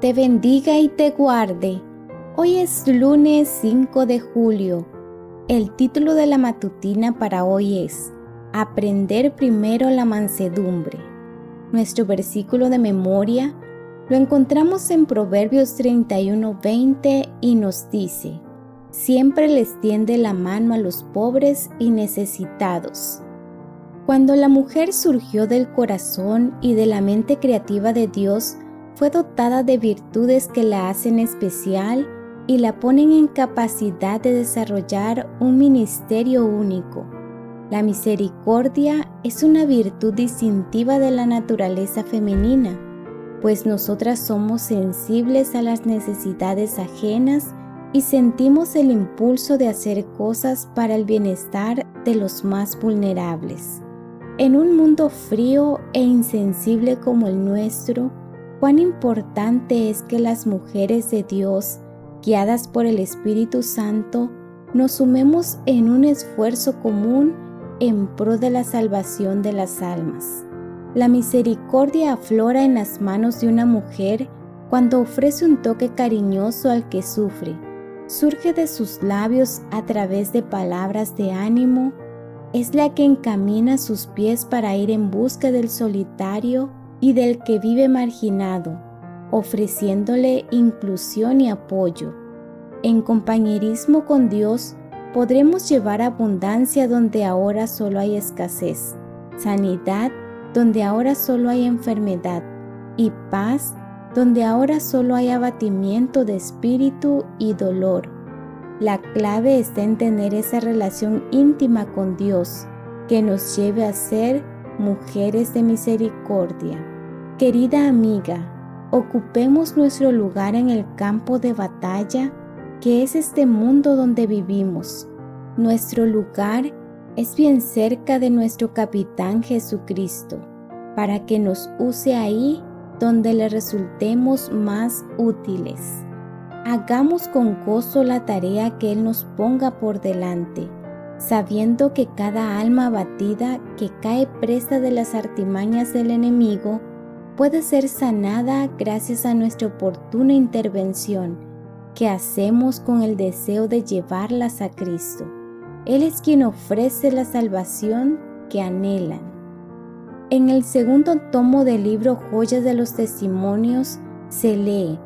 te bendiga y te guarde. Hoy es lunes 5 de julio. El título de la matutina para hoy es Aprender primero la mansedumbre. Nuestro versículo de memoria lo encontramos en Proverbios 31:20 y nos dice, Siempre les tiende la mano a los pobres y necesitados. Cuando la mujer surgió del corazón y de la mente creativa de Dios, fue dotada de virtudes que la hacen especial y la ponen en capacidad de desarrollar un ministerio único. La misericordia es una virtud distintiva de la naturaleza femenina, pues nosotras somos sensibles a las necesidades ajenas y sentimos el impulso de hacer cosas para el bienestar de los más vulnerables. En un mundo frío e insensible como el nuestro, cuán importante es que las mujeres de Dios, guiadas por el Espíritu Santo, nos sumemos en un esfuerzo común en pro de la salvación de las almas. La misericordia aflora en las manos de una mujer cuando ofrece un toque cariñoso al que sufre. Surge de sus labios a través de palabras de ánimo. Es la que encamina sus pies para ir en busca del solitario y del que vive marginado, ofreciéndole inclusión y apoyo. En compañerismo con Dios podremos llevar abundancia donde ahora solo hay escasez, sanidad donde ahora solo hay enfermedad y paz donde ahora solo hay abatimiento de espíritu y dolor. La clave está en tener esa relación íntima con Dios que nos lleve a ser mujeres de misericordia. Querida amiga, ocupemos nuestro lugar en el campo de batalla que es este mundo donde vivimos. Nuestro lugar es bien cerca de nuestro capitán Jesucristo, para que nos use ahí donde le resultemos más útiles. Hagamos con gozo la tarea que Él nos ponga por delante sabiendo que cada alma abatida que cae presa de las artimañas del enemigo puede ser sanada gracias a nuestra oportuna intervención que hacemos con el deseo de llevarlas a Cristo. Él es quien ofrece la salvación que anhelan. En el segundo tomo del libro Joyas de los Testimonios se lee,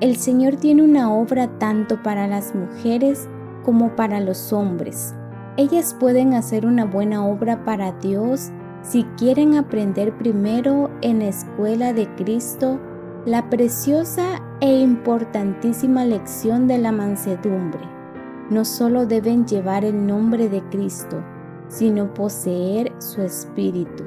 El Señor tiene una obra tanto para las mujeres como para los hombres ellas pueden hacer una buena obra para Dios si quieren aprender primero en la escuela de Cristo la preciosa e importantísima lección de la mansedumbre. No solo deben llevar el nombre de Cristo, sino poseer su espíritu.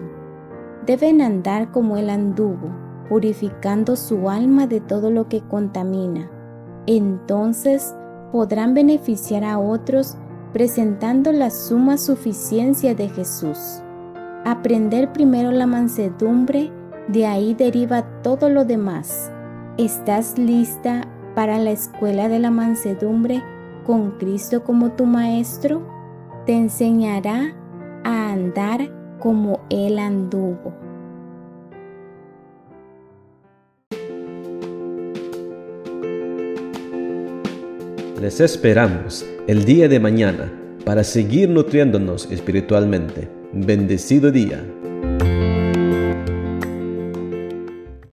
Deben andar como Él anduvo, purificando su alma de todo lo que contamina. Entonces podrán beneficiar a otros presentando la suma suficiencia de Jesús. Aprender primero la mansedumbre, de ahí deriva todo lo demás. ¿Estás lista para la escuela de la mansedumbre con Cristo como tu Maestro? Te enseñará a andar como Él anduvo. Les esperamos el día de mañana para seguir nutriéndonos espiritualmente. Bendecido día.